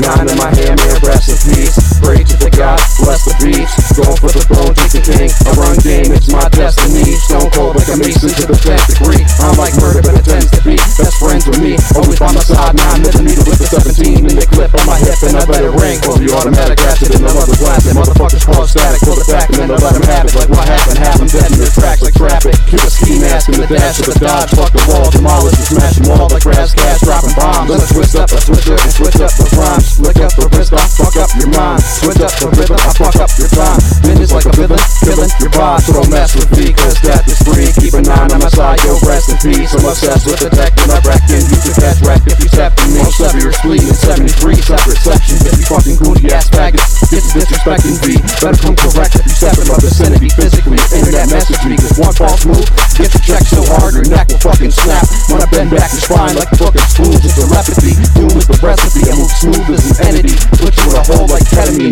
Nine in my hand, man, rest in peace. Pray to the God, bless the beats. Going for the throne, take the king. I run game, it's my destiny. Stone cold like a mason to the 10th degree. I'm like murder, but it tends to be best friends with me. Always by my side, nine millimeter with the 17 in the clip on my hip, and I let ring. Pull the automatic ratchet and I love the blast. That motherfuckers cause static, pull it back, and then I let them have it. Like what happened, happened, dead in their tracks like traffic. Keep a ski mask in the dash of the dodge. Fuck the wall, demolish and smash them all like grass, cash, dropping bombs. Let's twist up, let's switch up, and switch up the up your mind. Switch up the rhythm, I fuck up your time. Business like a villain, killing your vibe. So don't mess with me, cause death is free. Keep an eye on my side, yo, rest in peace. I'm obsessed with the tech and I reckon you can catch wreck if you step in me. Sever your spleen in 73 separate sections. If you fucking goody ass faggots, get to disrespecting V. Better come correct if you step in my vicinity physically. Internet message me, cause one false move, get your check so hard your neck will fucking snap. When I bend back your spine like fucking spoons, it's a recipe. Doom is the recipe, I move smooth as an entity.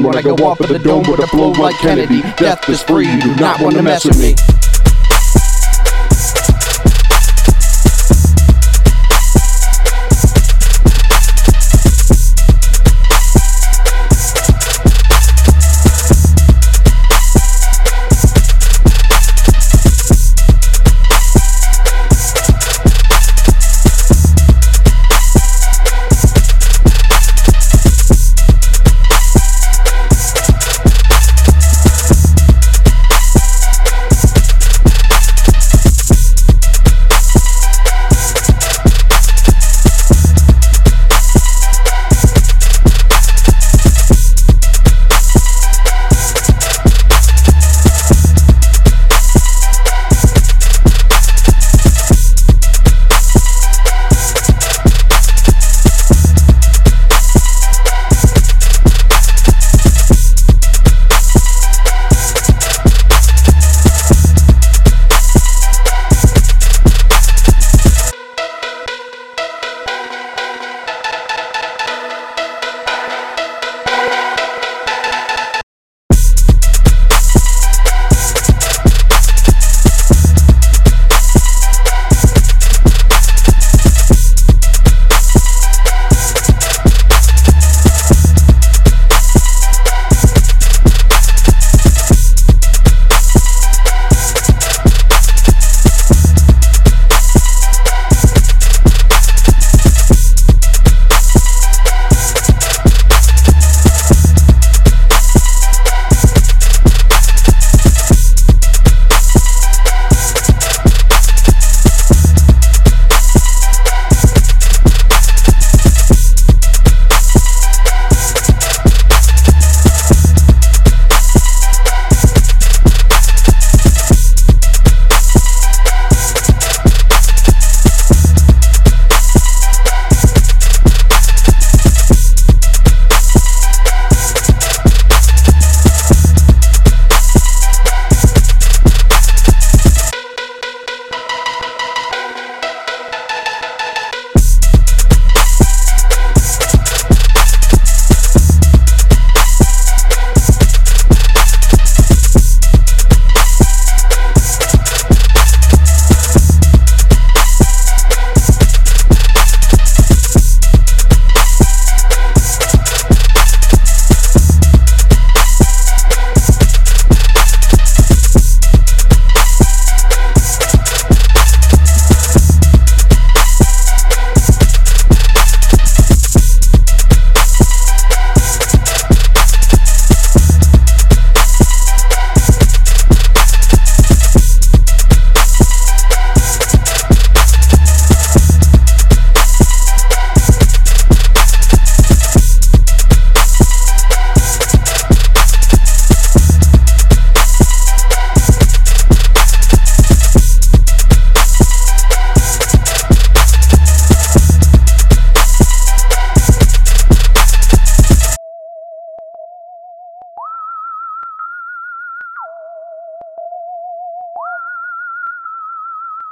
When I go off of the dome with a flow like Kennedy. Death is free, you do not want to mess with me.